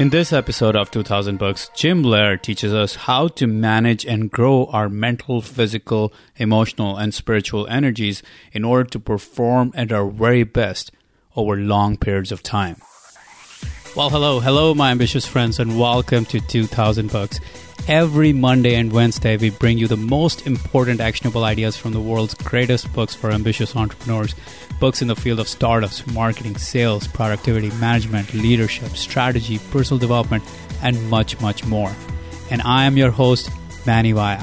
In this episode of 2000 Books, Jim Loehr teaches us how to manage and grow our mental, physical, emotional, and spiritual energies in order to perform at our very best over long periods of time. Well, hello, hello, my ambitious friends, and welcome to 2000 Books. Every Monday and Wednesday, we bring you the most important actionable ideas from the world's greatest books for ambitious entrepreneurs. Books in the field of startups, marketing, sales, productivity, management, leadership, strategy, personal development, and much, much more. And I am your host, Manny Vaya.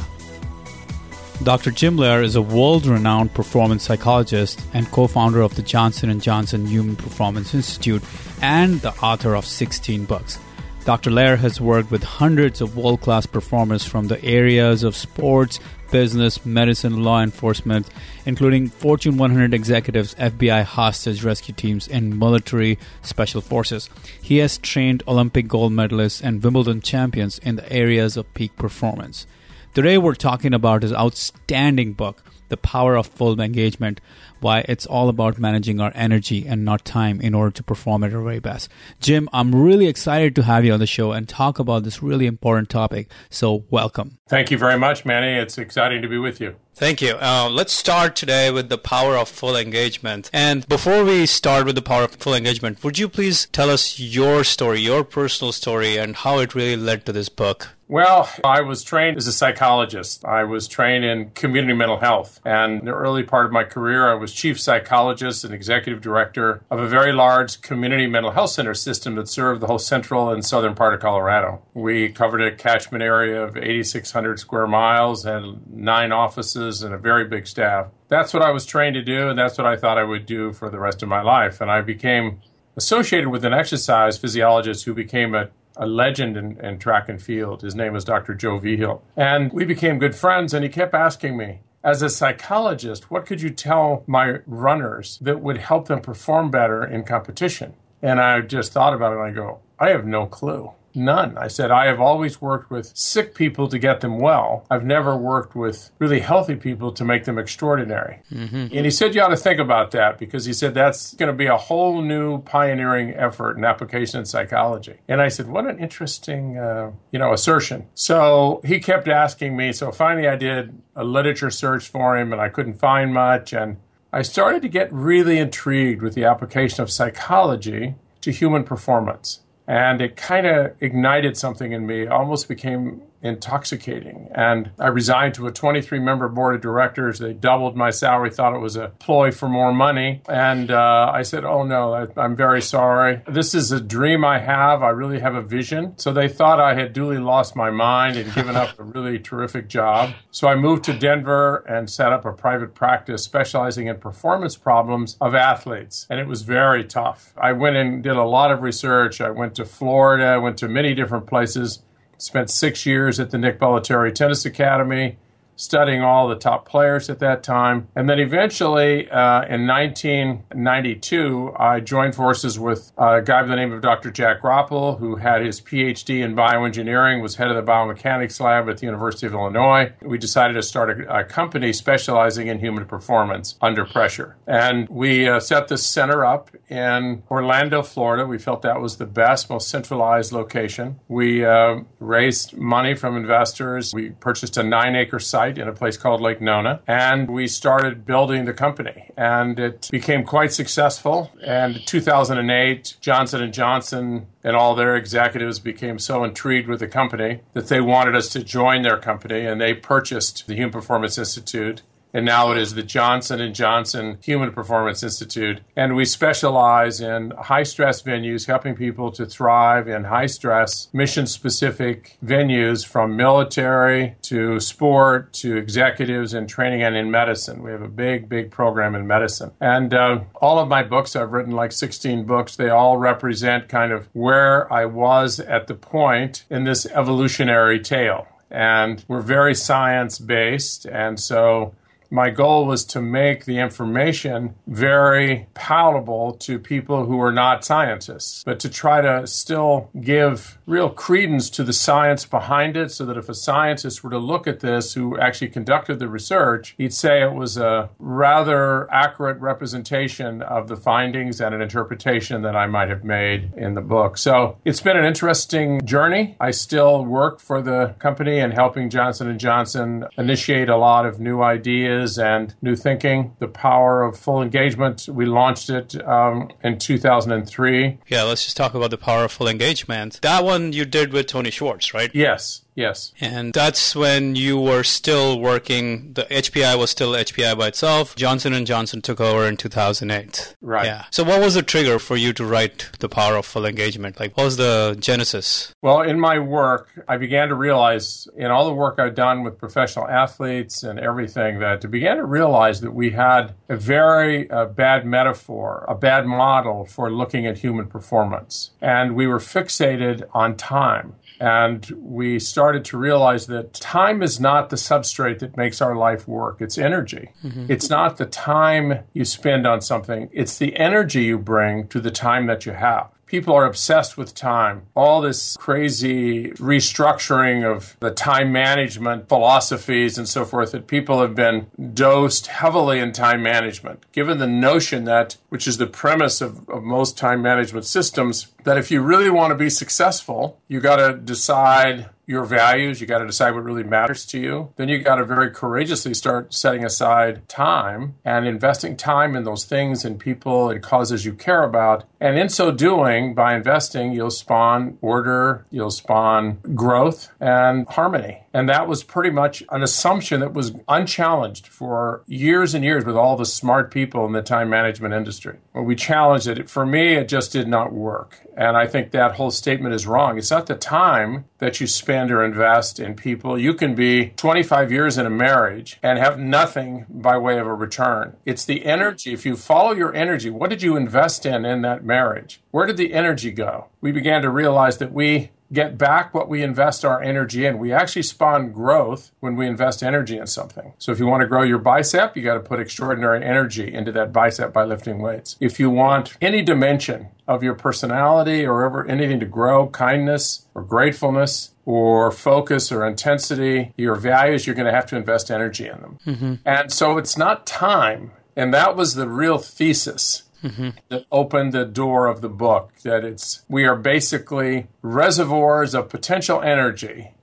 Dr. Jim Loehr is a world-renowned performance psychologist and co-founder of the Johnson & Johnson Human Performance Institute and the author of 16 books. Dr. Loehr has worked with hundreds of world class performers from the areas of sports, business, medicine, law enforcement, including Fortune 100 executives, FBI hostage rescue teams, and military special forces. He has trained Olympic gold medalists and Wimbledon champions in the areas of peak performance. Today, we're talking about his outstanding book, The Power of Full Engagement, why it's all about managing our energy and not time in order to perform at our very best. Jim, I'm really excited to have you on the show and talk about this really important topic. So, welcome. Thank you very much, Manny. It's exciting to be with you. Thank you. Uh, let's start today with the power of full engagement. And before we start with the power of full engagement, would you please tell us your story, your personal story, and how it really led to this book? Well, I was trained as a psychologist. I was trained in community mental health. And in the early part of my career, I was chief psychologist and executive director of a very large community mental health center system that served the whole central and southern part of Colorado. We covered a catchment area of 8,600 square miles and nine offices and a very big staff. That's what I was trained to do, and that's what I thought I would do for the rest of my life. And I became associated with an exercise physiologist who became a a legend in, in, track and field. His name was Dr. Joe Vigil. And we became good friends, and he kept asking me, as a psychologist, what could you tell my runners that would help them perform better in competition? And I just thought about it and I go, I have no clue. None. I said, I have always worked with sick people to get them well. I've never worked with really healthy people to make them extraordinary. Mm-hmm. And he said, You ought to think about that because he said that's going to be a whole new pioneering effort and application in psychology. And I said, What an interesting, uh, you know, assertion. So he kept asking me. So finally, I did a literature search for him and I couldn't find much. And I started to get really intrigued with the application of psychology to human performance. And it kind of ignited something in me, almost became intoxicating. And I resigned to a 23 member board of directors. They doubled my salary, thought it was a ploy for more money. And uh, I said, Oh no, I'm very sorry. This is a dream I have. I really have a vision. So they thought I had duly lost my mind and given up a really terrific job. So I moved to Denver and set up a private practice specializing in performance problems of athletes. And it was very tough. I went and did a lot of research. I went to Florida, I went to many different places Spent six years at the Nick Bollettieri Tennis Academy studying all the top players at that time. And then eventually, uh, in 1992, I joined forces with a guy by the name of Dr. Jack Groppel, who had his PhD in bioengineering, was head of the biomechanics lab at the University of Illinois. We decided to start a, a company specializing in human performance under pressure. And we uh, set this center up in Orlando, Florida. We felt that was the best, most centralized location. We uh, raised money from investors. We purchased a nine acre site site in a place called Lake Nona, and we started building the company. And it became quite successful. And 2008, Johnson and Johnson and all their executives became so intrigued with the company that they wanted us to join their company, and they purchased the Human Performance Institute and now it is the Johnson & Johnson Human Performance Institute. And we specialize in high stress venues helping people to thrive in high stress mission specific venues from military to sport to executives in training and in medicine. We have a big big program in medicine. And uh, all of my books I've written like 16 books. They all represent kind of where I was at the point in this evolutionary tale. And we're very science based and so my goal was to make the information very palatable to people who are not scientists, but to try to still give real credence to the science behind it so that if a scientist were to look at this who actually conducted the research, he'd say it was a rather accurate representation of the findings and an interpretation that I might have made in the book. So it's been an interesting journey. I still work for the company and helping Johnson & Johnson initiate a lot of new ideas and new thinking. The power of full engagement. We launched it um, in 2003. Yeah, let's just talk about the power of full engagement. That one you did with Tony Schwartz, right? Yes. Yes. And that's when you were still working the HPI was still HPI by itself. Johnson and Johnson took over in 2008. Right. Yeah. So what was the trigger for you to write The Power of Full Engagement? Like what was the genesis? Well, in my work, I began to realize in all the work I've done with professional athletes and everything that I began to realize that we had a very uh, bad metaphor, a bad model for looking at human performance. And we were fixated on time. And we started to realize that time is not the substrate that makes our life work. It's energy. Mm-hmm. It's not the time you spend on something, it's the energy you bring to the time that you have people are obsessed with time. All this crazy restructuring of the time management philosophies and so forth that people have been dosed heavily in time management, given the notion that, which is the premise of, of most time management systems, that if you really want to be successful, you got to decide your values, you got to decide what really matters to you. Then you got to very courageously start setting aside time and investing time in those things and people and causes you care about. And in so doing, by investing, you'll spawn order, you'll spawn growth and harmony. And that was pretty much an assumption that was unchallenged for years and years with all the smart people in the time management industry. When we challenged it, for me, it just did not work. And I think that whole statement is wrong. It's not the time that you spend or invest in people. You can be 25 years in a marriage and have nothing by way of a return. It's the energy. If you follow your energy, what did you invest in in that marriage? Where did the energy go? We began to realize that we get back what we invest our energy in. We actually spawn growth when we invest energy in something. So if you want to grow your bicep, you got to put extraordinary energy into that bicep by lifting weights. If you want any dimension of your personality or ever anything to grow, kindness or gratefulness or focus or intensity, your values, you're going to have to invest energy in them. Mm-hmm. And so it's not time. And that was the real thesis mm-hmm. that opened the door of the book. That it's we are basically reservoirs of potential energy,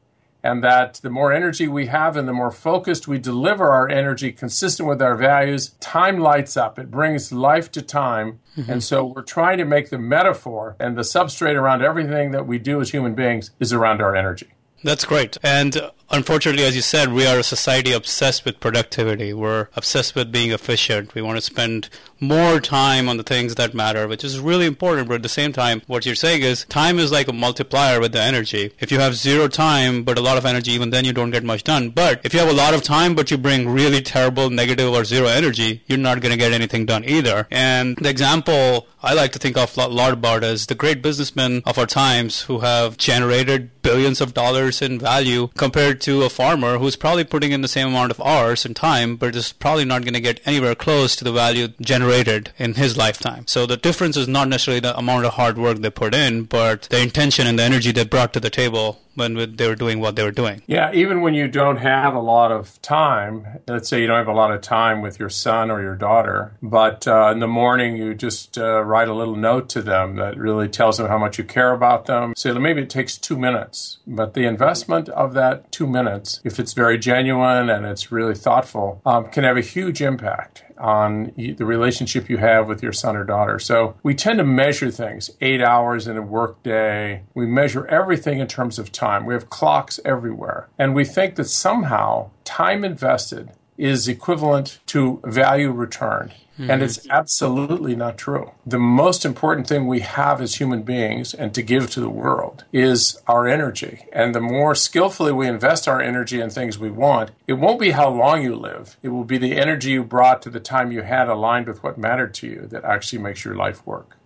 and that the more energy we have and the more focused we deliver our energy consistent with our values, time lights up. It brings life to time. Mm-hmm. And so we're trying to make the metaphor and the substrate around everything that we do as human beings is around our energy. That's great. And unfortunately, as you said, we are a society obsessed with productivity. We're obsessed with being efficient. We want to spend more time on the things that matter, which is really important. But at the same time, what you're saying is time is like a multiplier with the energy. If you have zero time, but a lot of energy, even then you don't get much done. But if you have a lot of time, but you bring really terrible, negative, or zero energy, you're not going to get anything done either. And the example I like to think of a lot about is the great businessmen of our times who have generated billions of dollars in value compared to a farmer who's probably putting in the same amount of hours and time, but is probably not going to get anywhere close to the value generated in his lifetime. So the difference is not necessarily the amount of hard work they put in, but the intention and the energy they brought to the table when they were doing what they were doing. Yeah, even when you don't have a lot of time, let's say you don't have a lot of time with your son or your daughter, but uh, in the morning you just uh, write a little note to them that really tells them how much you care about them. So maybe it takes two minutes, but the investment of that two minutes, if it's very genuine and it's really thoughtful, um, can have a huge impact on the relationship you have with your son or daughter. So we tend to measure things eight hours in a workday. We measure everything in terms of time. We have clocks everywhere. And we think that somehow time invested is equivalent to value returned. Mm-hmm. And it's absolutely not true. The most important thing we have as human beings and to give to the world is our energy. And the more skillfully we invest our energy in things we want, it won't be how long you live. It will be the energy you brought to the time you had aligned with what mattered to you that actually makes your life work.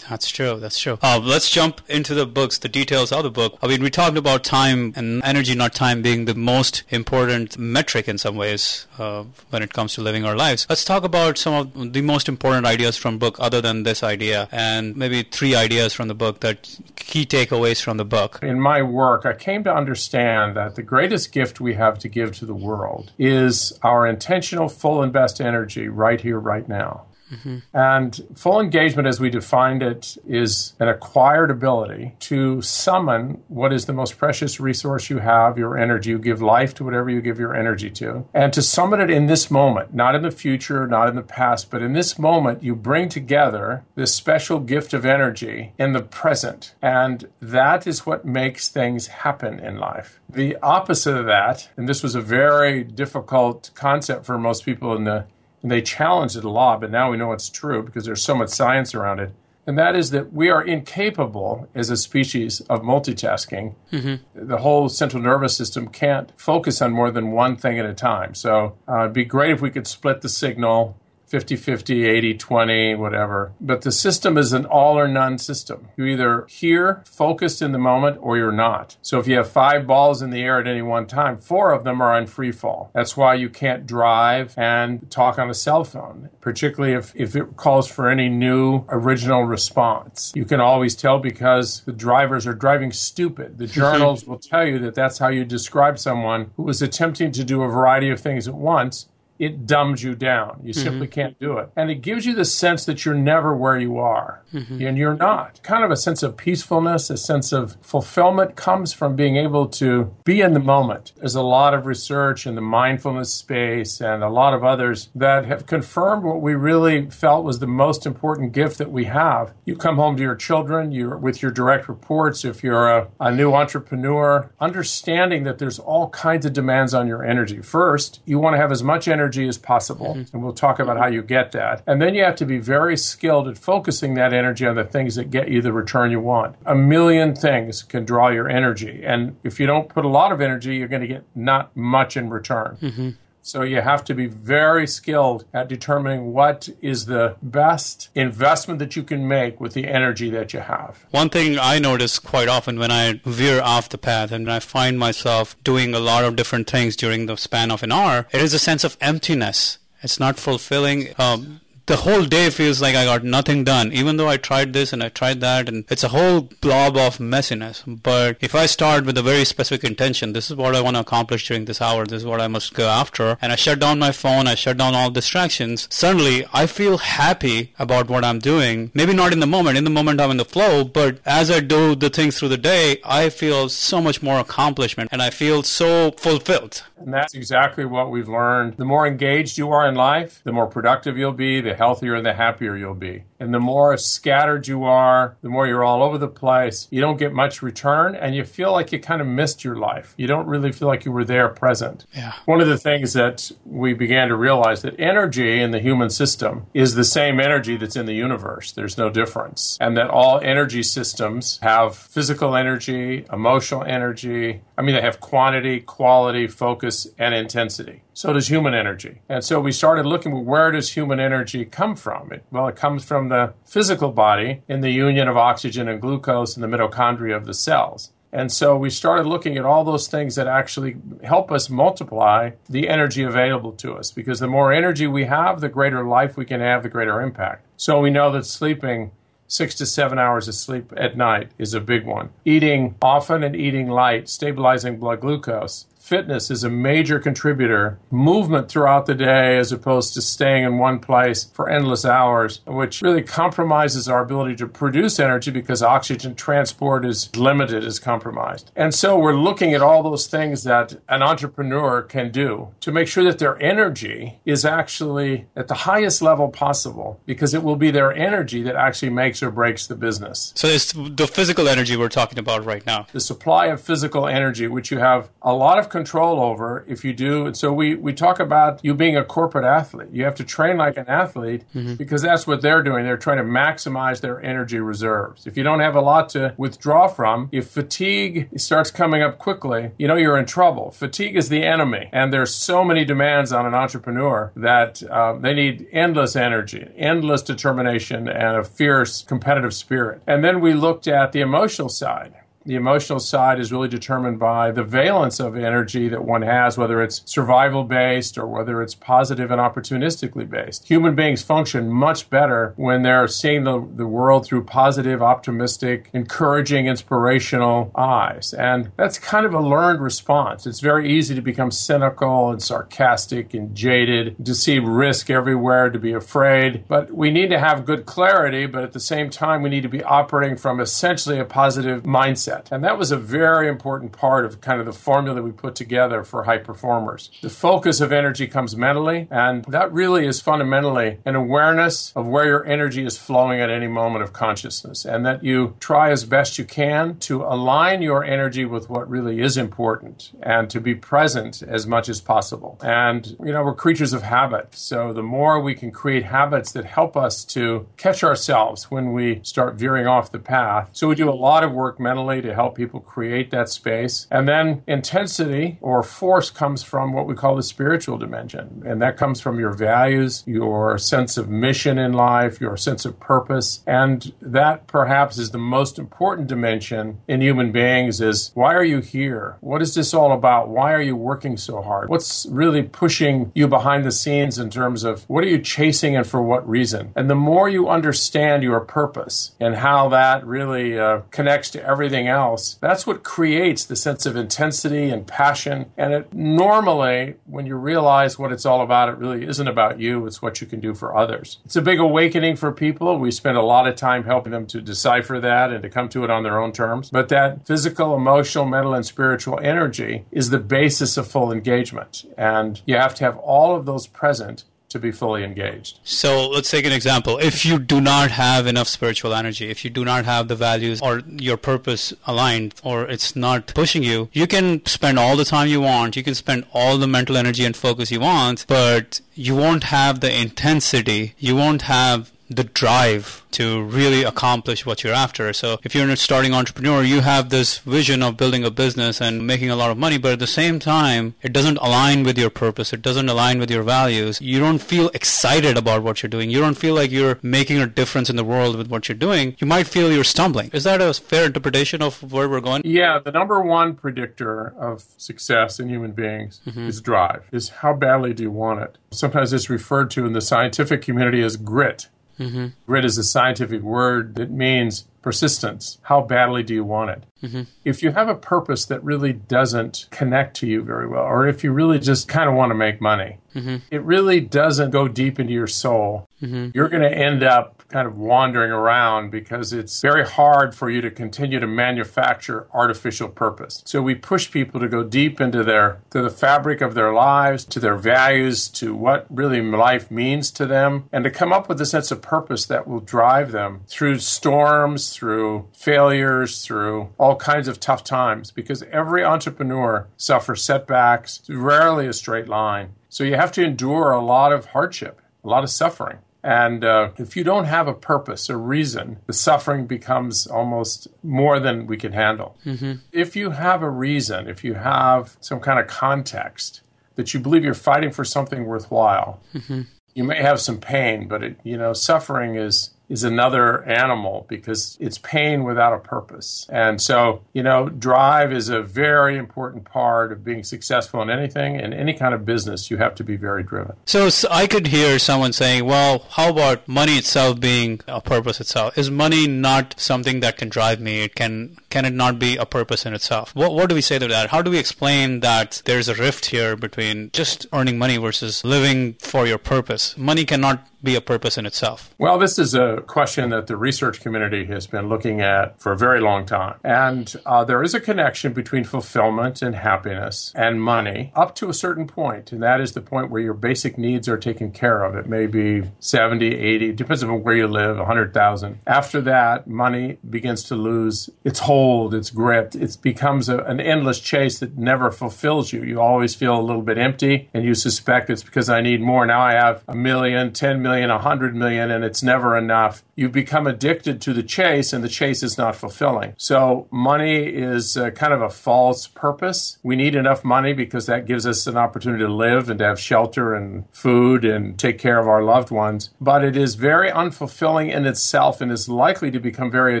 That's true. That's true. Uh, let's jump into the books, the details of the book. I mean, we talked about time and energy, not time, being the most important metric in some ways uh, when it comes to living our lives. Let's talk about some of the most important ideas from book, other than this idea, and maybe three ideas from the book that key takeaways from the book. In my work, I came to understand that the greatest gift we have to give to the world is our intentional, full and best energy right here, right now. Mm-hmm. And full engagement, as we defined it, is an acquired ability to summon what is the most precious resource you have, your energy. You give life to whatever you give your energy to, and to summon it in this moment, not in the future, not in the past, but in this moment, you bring together this special gift of energy in the present. And that is what makes things happen in life. The opposite of that, and this was a very difficult concept for most people in the and they challenged it a lot, but now we know it's true because there's so much science around it. And that is that we are incapable as a species of multitasking. Mm-hmm. The whole central nervous system can't focus on more than one thing at a time. So uh, it'd be great if we could split the signal 50 50, 80 20, whatever. But the system is an all or none system. You either here, focused in the moment, or you're not. So if you have five balls in the air at any one time, four of them are on free fall. That's why you can't drive and talk on a cell phone, particularly if, if it calls for any new original response. You can always tell because the drivers are driving stupid. The journals will tell you that that's how you describe someone who was attempting to do a variety of things at once it dumbs you down. You mm-hmm. simply can't do it. And it gives you the sense that you're never where you are. Mm-hmm. And you're not. Kind of a sense of peacefulness, a sense of fulfillment comes from being able to be in the moment. There's a lot of research in the mindfulness space and a lot of others that have confirmed what we really felt was the most important gift that we have. You come home to your children, you're with your direct reports, if you're a, a new entrepreneur, understanding that there's all kinds of demands on your energy. First, you want to have as much energy energy as possible. Mm-hmm. And we'll talk about how you get that. And then you have to be very skilled at focusing that energy on the things that get you the return you want. A million things can draw your energy. And if you don't put a lot of energy, you're going to get not much in return. Mm-hmm. So you have to be very skilled at determining what is the best investment that you can make with the energy that you have. One thing I notice quite often when I veer off the path and I find myself doing a lot of different things during the span of an hour, it is a sense of emptiness. It's not fulfilling. Um, the whole day feels like I got nothing done, even though I tried this and I tried that, and it's a whole blob of messiness. But if I start with a very specific intention, this is what I want to accomplish during this hour, this is what I must go after, and I shut down my phone, I shut down all distractions, suddenly I feel happy about what I'm doing. Maybe not in the moment, in the moment I'm in the flow, but as I do the things through the day, I feel so much more accomplishment and I feel so fulfilled. And that's exactly what we've learned. The more engaged you are in life, the more productive you'll be, the healthier and the happier you'll be. And the more scattered you are, the more you're all over the place, you don't get much return and you feel like you kind of missed your life. You don't really feel like you were there present. Yeah. One of the things that we began to realize that energy in the human system is the same energy that's in the universe. There's no difference. And that all energy systems have physical energy, emotional energy. I mean, they have quantity, quality, focus, and intensity. So does human energy. And so we started looking where does human energy come from? It, well, it comes the physical body in the union of oxygen and glucose in the mitochondria of the cells. And so we started looking at all those things that actually help us multiply the energy available to us because the more energy we have, the greater life we can have, the greater impact. So we know that sleeping six to seven hours of sleep at night is a big one. Eating often and eating light, stabilizing blood glucose fitness is a major contributor. Movement throughout the day as opposed to staying in one place for endless hours, which really compromises our ability to produce energy because oxygen transport is limited, is compromised. And so we're looking at all those things that an entrepreneur can do to make sure that their energy is actually at the highest level possible because it will be their energy that actually makes or breaks the business. So it's the physical energy we're talking about right now. The supply of physical energy, which you have a lot of control over if you do. And so we, we talk about you being a corporate athlete. You have to train like an athlete mm-hmm. because that's what they're doing. They're trying to maximize their energy reserves. If you don't have a lot to withdraw from, if fatigue starts coming up quickly, you know you're in trouble. Fatigue is the enemy. And there's so many demands on an entrepreneur that uh, they need endless energy, endless determination, and a fierce competitive spirit. And then we looked at the emotional side the emotional side is really determined by the valence of energy that one has, whether it's survival based or whether it's positive and opportunistically based. Human beings function much better when they're seeing the, the world through positive, optimistic, encouraging, inspirational eyes. And that's kind of a learned response. It's very easy to become cynical and sarcastic and jaded, to see risk everywhere, to be afraid. But we need to have good clarity, but at the same time, we need to be operating from essentially a positive mindset mindset. And that was a very important part of kind of the formula we put together for high performers. The focus of energy comes mentally, and that really is fundamentally an awareness of where your energy is flowing at any moment of consciousness, and that you try as best you can to align your energy with what really is important and to be present as much as possible. And, you know, we're creatures of habit. So the more we can create habits that help us to catch ourselves when we start veering off the path. So we do a lot of work mentally to help people create that space. And then intensity or force comes from what we call the spiritual dimension. And that comes from your values, your sense of mission in life, your sense of purpose. And that perhaps is the most important dimension in human beings is why are you here? What is this all about? Why are you working so hard? What's really pushing you behind the scenes in terms of what are you chasing and for what reason? And the more you understand your purpose and how that really uh, connects to everything else else. That's what creates the sense of intensity and passion. And it normally, when you realize what it's all about, it really isn't about you, it's what you can do for others. It's a big awakening for people. We spend a lot of time helping them to decipher that and to come to it on their own terms. But that physical, emotional, mental, and spiritual energy is the basis of full engagement. And you have to have all of those present to be fully engaged. So let's take an example. If you do not have enough spiritual energy, if you do not have the values or your purpose aligned, or it's not pushing you, you can spend all the time you want, you can spend all the mental energy and focus you want, but you won't have the intensity, you won't have the drive to really accomplish what you're after. So if you're a starting entrepreneur, you have this vision of building a business and making a lot of money, but at the same time, it doesn't align with your purpose. It doesn't align with your values. You don't feel excited about what you're doing. You don't feel like you're making a difference in the world with what you're doing. You might feel you're stumbling. Is that a fair interpretation of where we're going? Yeah, the number one predictor of success in human beings mm-hmm. is drive, is how badly do you want it? Sometimes it's referred to in the scientific community as grit. Mm-hmm. Grit is a scientific word that means persistence. How badly do you want it? Mm-hmm. If you have a purpose that really doesn't connect to you very well, or if you really just kind of want to make money, mm-hmm. it really doesn't go deep into your soul. Mm-hmm. You're going to end up kind of wandering around because it's very hard for you to continue to manufacture artificial purpose. So we push people to go deep into their to the fabric of their lives, to their values, to what really life means to them, and to come up with a sense of purpose that will drive them through storms, through failures, through all kinds of tough times because every entrepreneur suffers setbacks, rarely a straight line. So you have to endure a lot of hardship, a lot of suffering. And uh, if you don't have a purpose, a reason, the suffering becomes almost more than we can handle. Mm-hmm. If you have a reason, if you have some kind of context that you believe you're fighting for something worthwhile, mm-hmm. you may have some pain, but it, you know, suffering is is another animal because it's pain without a purpose. And so, you know, drive is a very important part of being successful in anything. In any kind of business, you have to be very driven. So, so, I could hear someone saying, well, how about money itself being a purpose itself? Is money not something that can drive me? It can, can it not be a purpose in itself? What, what do we say to that? How do we explain that there's a rift here between just earning money versus living for your purpose? Money cannot be a purpose in itself? Well, this is a question that the research community has been looking at for a very long time. And uh, there is a connection between fulfillment and happiness and money up to a certain point. And that is the point where your basic needs are taken care of. It may be 70, 80, depends on where you live, 100,000. After that, money begins to lose its hold it's gripped. It becomes a, an endless chase that never fulfills you. You always feel a little bit empty and you suspect it's because I need more. Now I have a million, ten million, a hundred million, and it's never enough. You become addicted to the chase and the chase is not fulfilling. So money is uh, kind of a false purpose. We need enough money because that gives us an opportunity to live and to have shelter and food and take care of our loved ones. But it is very unfulfilling in itself and is likely to become very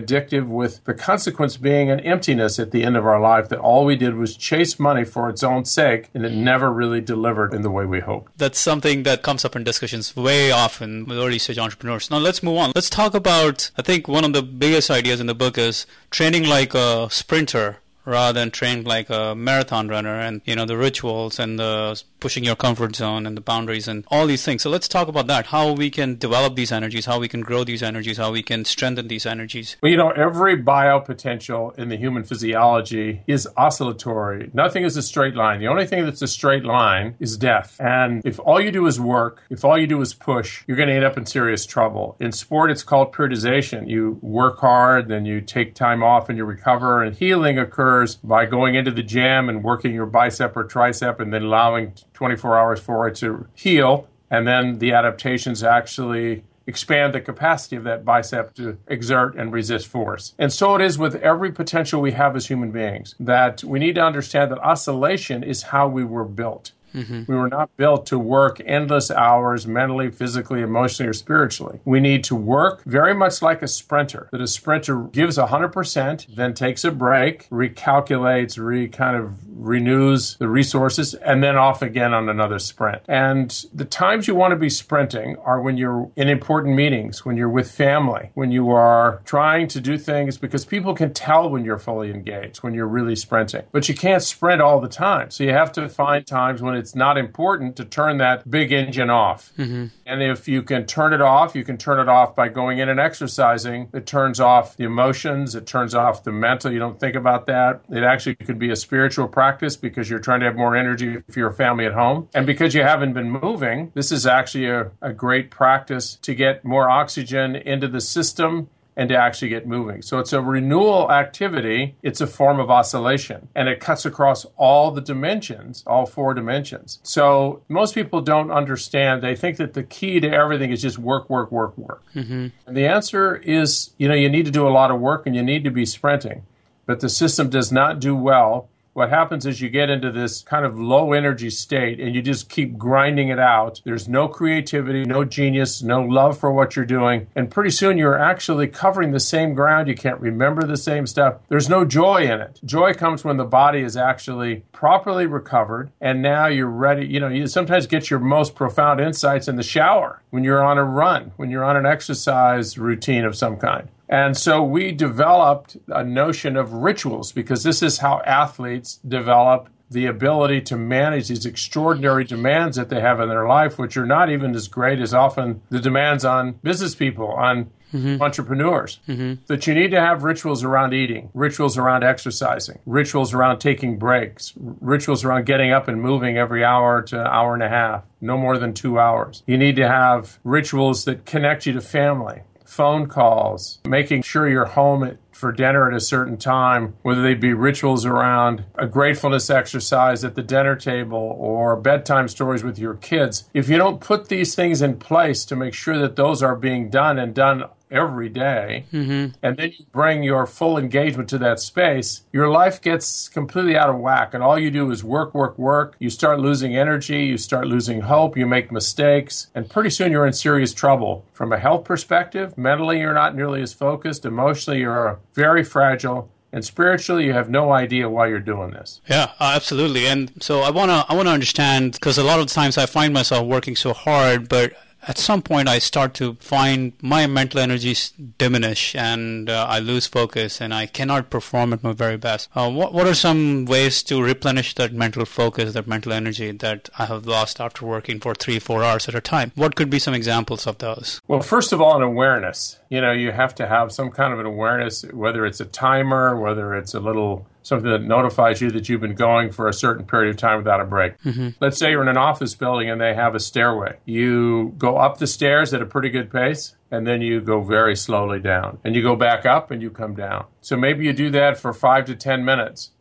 addictive with the consequence being an emptiness at the end of our life that all we did was chase money for its own sake and it never really delivered in the way we hoped. That's something that comes up in discussions way often with early stage entrepreneurs. Now let's move on. Let's talk about, I think one of the biggest ideas in the book is training like a sprinter rather than train like a marathon runner and you know the rituals and the pushing your comfort zone and the boundaries and all these things. So let's talk about that. How we can develop these energies how we can grow these energies how we can strengthen these energies. Well you know every biopotential in the human physiology is oscillatory. Nothing is a straight line. The only thing that's a straight line is death. And if all you do is work if all you do is push you're going to end up in serious trouble. In sport it's called periodization. You work hard then you take time off and you recover and healing occurs by going into the gym and working your bicep or tricep and then allowing 24 hours for it to heal. And then the adaptations actually expand the capacity of that bicep to exert and resist force. And so it is with every potential we have as human beings that we need to understand that oscillation is how we were built. Mm-hmm. We were not built to work endless hours mentally, physically, emotionally, or spiritually. We need to work very much like a sprinter, that a sprinter gives 100%, then takes a break, recalculates, re kind of renews the resources, and then off again on another sprint. And the times you want to be sprinting are when you're in important meetings, when you're with family, when you are trying to do things because people can tell when you're fully engaged, when you're really sprinting. But you can't sprint all the time. So you have to find times when it's not important to turn that big engine off. Mm-hmm. And if you can turn it off, you can turn it off by going in and exercising. It turns off the emotions, it turns off the mental. You don't think about that. It actually could be a spiritual practice practice because you're trying to have more energy for your family at home. And because you haven't been moving, this is actually a, a great practice to get more oxygen into the system and to actually get moving. So it's a renewal activity. It's a form of oscillation and it cuts across all the dimensions, all four dimensions. So most people don't understand. They think that the key to everything is just work, work, work, work. Mm-hmm. And the answer is, you know, you need to do a lot of work and you need to be sprinting. But the system does not do well what happens is you get into this kind of low energy state and you just keep grinding it out. There's no creativity, no genius, no love for what you're doing. And pretty soon you're actually covering the same ground. You can't remember the same stuff. There's no joy in it. Joy comes when the body is actually properly recovered and now you're ready. You know, you sometimes get your most profound insights in the shower when you're on a run, when you're on an exercise routine of some kind. And so we developed a notion of rituals because this is how athletes develop the ability to manage these extraordinary demands that they have in their life, which are not even as great as often the demands on business people, on mm-hmm. entrepreneurs. Mm-hmm. That you need to have rituals around eating, rituals around exercising, rituals around taking breaks, rituals around getting up and moving every hour to hour and a half, no more than two hours. You need to have rituals that connect you to family phone calls, making sure you're home at, for dinner at a certain time, whether they be rituals around a gratefulness exercise at the dinner table or bedtime stories with your kids. If you don't put these things in place to make sure that those are being done and done every day, mm-hmm. and then you bring your full engagement to that space, your life gets completely out of whack. And all you do is work, work, work. You start losing energy, you start losing hope, you make mistakes, and pretty soon you're in serious trouble. From a health perspective, mentally, you're not nearly as focused, emotionally, you're very fragile and spiritually you have no idea why you're doing this. Yeah uh, absolutely. And so i want to i want to understand because a lot of times i find myself working so hard but at some point I start to find my mental energies diminish and uh, I lose focus and I cannot perform at my very best. Uh, what, what are some ways to replenish that mental focus, that mental energy that I have lost after working for three, four hours at a time? What could be some examples of those? Well, first of all, an awareness. You know, you have to have some kind of an awareness, whether it's a timer, whether it's a little something that notifies you that you've been going for a certain period of time without a break. Mm-hmm. Let's say you're in an office building and they have a stairway. You go up the stairs at a pretty good pace and then you go very slowly down. And you go back up and you come down. So maybe you do that for five to 10 minutes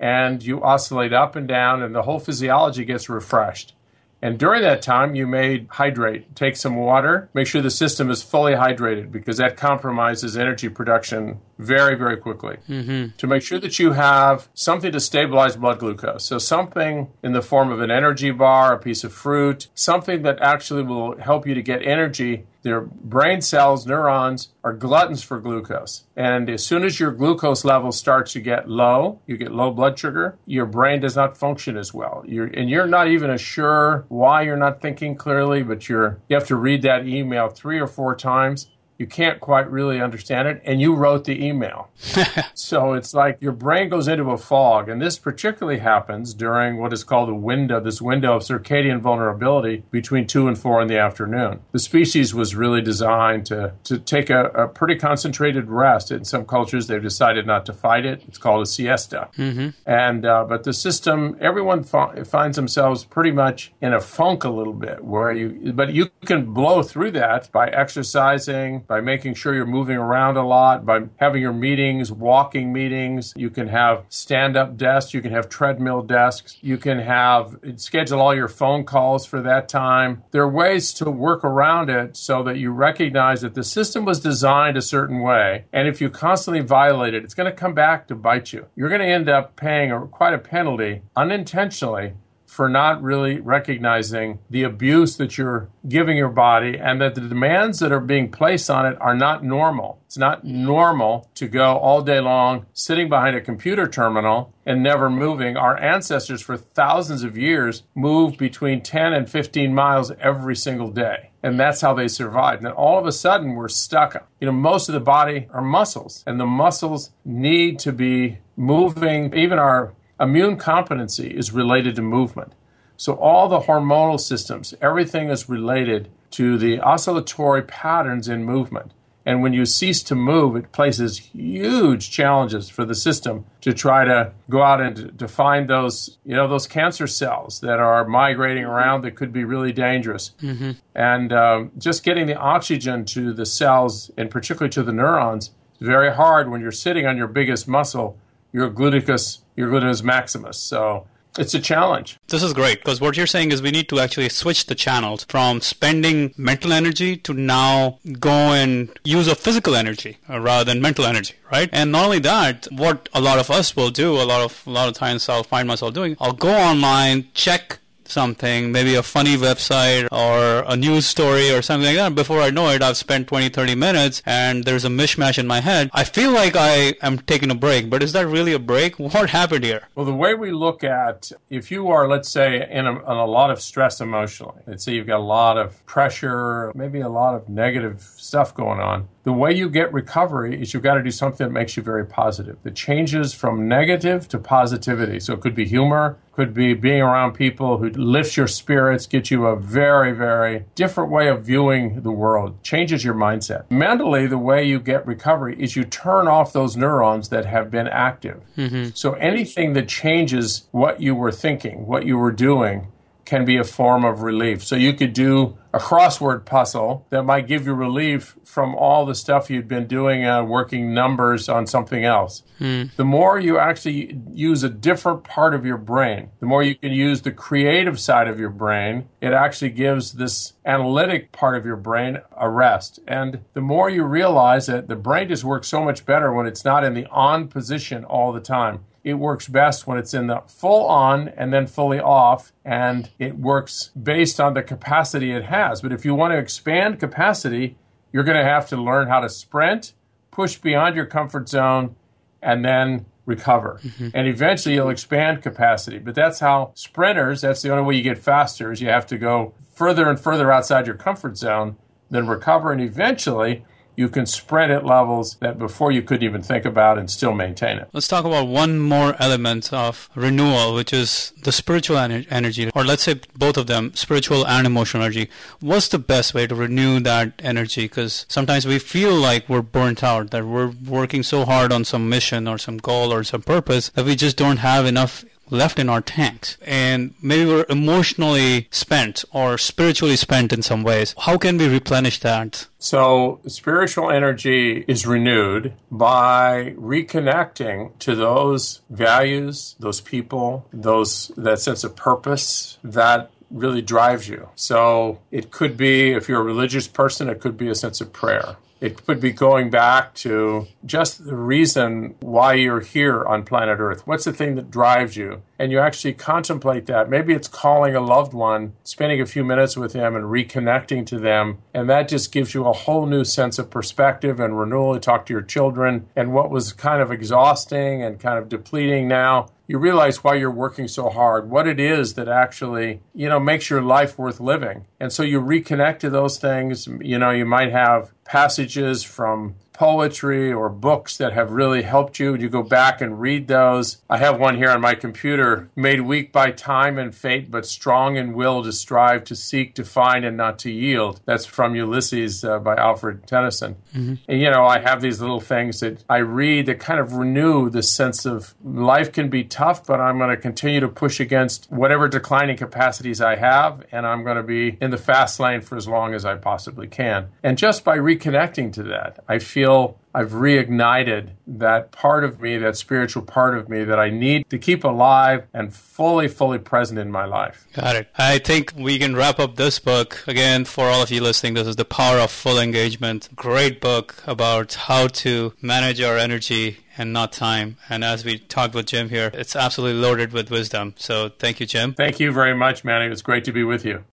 and you oscillate up and down, and the whole physiology gets refreshed. And during that time, you may hydrate, take some water, make sure the system is fully hydrated because that compromises energy production very, very quickly. Mm-hmm. To make sure that you have something to stabilize blood glucose. So, something in the form of an energy bar, a piece of fruit, something that actually will help you to get energy Your brain cells, neurons, are gluttons for glucose. And as soon as your glucose level starts to get low, you get low blood sugar, your brain does not function as well. You're, and you're not even sure why you're not thinking clearly, but you're, you have to read that email three or four times you can't quite really understand it, and you wrote the email. so it's like your brain goes into a fog, and this particularly happens during what is called a window, this window of circadian vulnerability between two and four in the afternoon. The species was really designed to, to take a, a pretty concentrated rest. In some cultures, they've decided not to fight it. It's called a siesta. Mm-hmm. And uh, but the system, everyone fi- finds themselves pretty much in a funk a little bit, where you, but you can blow through that by exercising by making sure you're moving around a lot, by having your meetings, walking meetings. You can have stand up desks, you can have treadmill desks, you can have schedule all your phone calls for that time. There are ways to work around it so that you recognize that the system was designed a certain way. And if you constantly violate it, it's going to come back to bite you. You're going to end up paying a, quite a penalty unintentionally for not really recognizing the abuse that you're giving your body and that the demands that are being placed on it are not normal. It's not mm-hmm. normal to go all day long sitting behind a computer terminal and never moving. Our ancestors for thousands of years moved between 10 and 15 miles every single day. And that's how they survived. And all of a sudden, we're stuck. You know, most of the body are muscles, and the muscles need to be moving. Even our Immune competency is related to movement. So all the hormonal systems, everything is related to the oscillatory patterns in movement. And when you cease to move, it places huge challenges for the system to try to go out and to find those, you know, those cancer cells that are migrating around that could be really dangerous. Mm-hmm. And um, just getting the oxygen to the cells, and particularly to the neurons, is very hard when you're sitting on your biggest muscle your gluteus your gluteus maximus. So it's a challenge. This is great because what you're saying is we need to actually switch the channels from spending mental energy to now go and use a physical energy uh, rather than mental energy, right? And not only that, what a lot of us will do, a lot of a lot of times I'll find myself doing, I'll go online, check something, maybe a funny website or a news story or something like that. Before I know it, I've spent 20, 30 minutes and there's a mishmash in my head. I feel like I am taking a break, but is that really a break? What happened here? Well, the way we look at if you are, let's say, in a, in a lot of stress emotionally, let's say you've got a lot of pressure, maybe a lot of negative stuff going on the way you get recovery is you've got to do something that makes you very positive. That changes from negative to positivity. So it could be humor, could be being around people who lifts your spirits, get you a very, very different way of viewing the world, changes your mindset. Mentally, the way you get recovery is you turn off those neurons that have been active. Mm-hmm. So anything that changes what you were thinking, what you were doing, can be a form of relief. So you could do a crossword puzzle that might give you relief from all the stuff you'd been doing, uh, working numbers on something else. Hmm. The more you actually use a different part of your brain, the more you can use the creative side of your brain, it actually gives this analytic part of your brain a rest. And the more you realize that the brain just works so much better when it's not in the on position all the time it works best when it's in the full on and then fully off, and it works based on the capacity it has. But if you want to expand capacity, you're going to have to learn how to sprint, push beyond your comfort zone, and then recover. Mm-hmm. And eventually you'll expand capacity. But that's how sprinters, that's the only way you get faster, is you have to go further and further outside your comfort zone, then recover, and eventually you can spread at levels that before you couldn't even think about and still maintain it. Let's talk about one more element of renewal, which is the spiritual energy, or let's say both of them, spiritual and emotional energy. What's the best way to renew that energy? Because sometimes we feel like we're burnt out, that we're working so hard on some mission or some goal or some purpose that we just don't have enough left in our tanks. And maybe we're emotionally spent or spiritually spent in some ways. How can we replenish that? So spiritual energy is renewed by reconnecting to those values those people those that sense of purpose that really drives you. So it could be if you're a religious person it could be a sense of prayer it could be going back to just the reason why you're here on planet Earth. What's the thing that drives you? And you actually contemplate that. Maybe it's calling a loved one, spending a few minutes with them and reconnecting to them. And that just gives you a whole new sense of perspective and renewal. You talk to your children and what was kind of exhausting and kind of depleting now you realize why you're working so hard, what it is that actually, you know, makes your life worth living. And so you reconnect to those things. You know, you might have passages from poetry or books that have really helped you. You go back and read those. I have one here on my computer made weak by time and fate, but strong in will to strive, to seek, to find, and not to yield. That's from Ulysses uh, by Alfred Tennyson. Mm-hmm. And, you know, I have these little things that I read that kind of renew the sense of life can be tough, but I'm going to continue to push against whatever declining capacities I have, and I'm going to be in the fast lane for as long as I possibly can. And just by reconnecting to that, I feel feel I've reignited that part of me, that spiritual part of me that I need to keep alive and fully, fully present in my life. Got it. I think we can wrap up this book. Again, for all of you listening, this is The Power of Full Engagement. Great book about how to manage our energy and not time. And as we talked with Jim here, it's absolutely loaded with wisdom. So thank you, Jim. Thank you very much, Manny. It was great to be with you.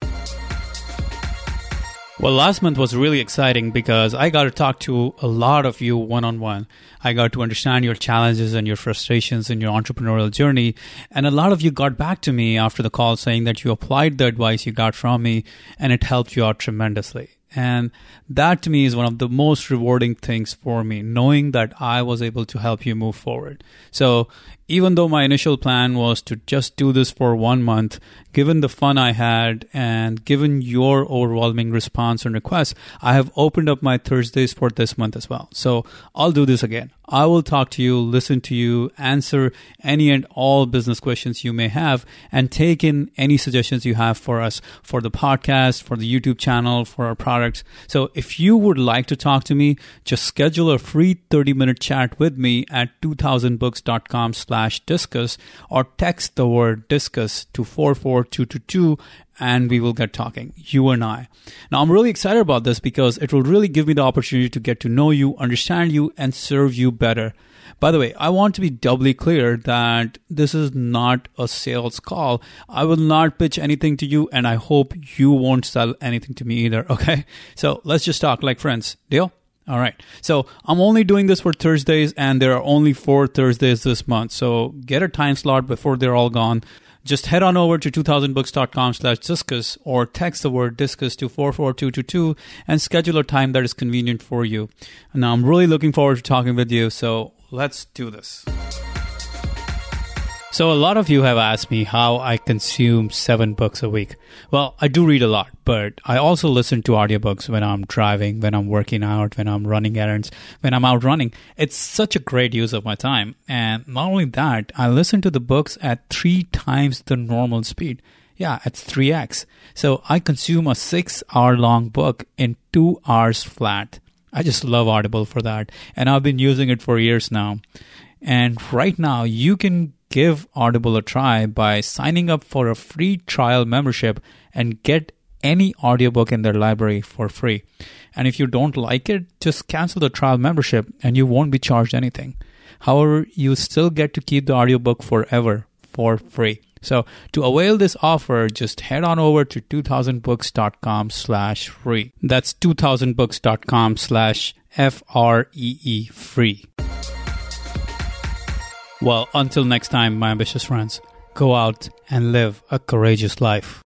Well, last month was really exciting because I got to talk to a lot of you one on one. I got to understand your challenges and your frustrations in your entrepreneurial journey. And a lot of you got back to me after the call saying that you applied the advice you got from me and it helped you out tremendously. And that to me is one of the most rewarding things for me, knowing that I was able to help you move forward. So even though my initial plan was to just do this for one month, given the fun I had and given your overwhelming response and requests, I have opened up my Thursdays for this month as well. So I'll do this again. I will talk to you, listen to you, answer any and all business questions you may have, and take in any suggestions you have for us for the podcast, for the YouTube channel, for our products. So if you would like to talk to me, just schedule a free 30 minute chat with me at 2000books.com slash slash discuss or text the word discuss to 44222 and we will get talking, you and I. Now, I'm really excited about this because it will really give me the opportunity to get to know you, understand you, and serve you better. By the way, I want to be doubly clear that this is not a sales call. I will not pitch anything to you, and I hope you won't sell anything to me either. Okay? So let's just talk like friends. Deal? All right. So I'm only doing this for Thursdays, and there are only four Thursdays this month. So get a time slot before they're all gone. Just head on over to 2000books.com slash discuss or text the word discuss to 44222 and schedule a time that is convenient for you. Now I'm really looking forward to talking with you. So let's do this. So, a lot of you have asked me how I consume seven books a week. Well, I do read a lot, but I also listen to audiobooks when I'm driving, when I'm working out, when I'm running errands, when I'm out running. It's such a great use of my time. And not only that, I listen to the books at three times the normal speed. Yeah, it's 3x. So I consume a six hour long book in two hours flat. I just love Audible for that. And I've been using it for years now. And right now, you can give Audible a try by signing up for a free trial membership and get any audiobook in their library for free. And if you don't like it, just cancel the trial membership and you won't be charged anything. However, you still get to keep the audiobook forever for free. So to avail this offer, just head on over to 2000books.com slash free. That's 2000books.com slash F-R-E-E free. Well, until next time, my ambitious friends, go out and live a courageous life.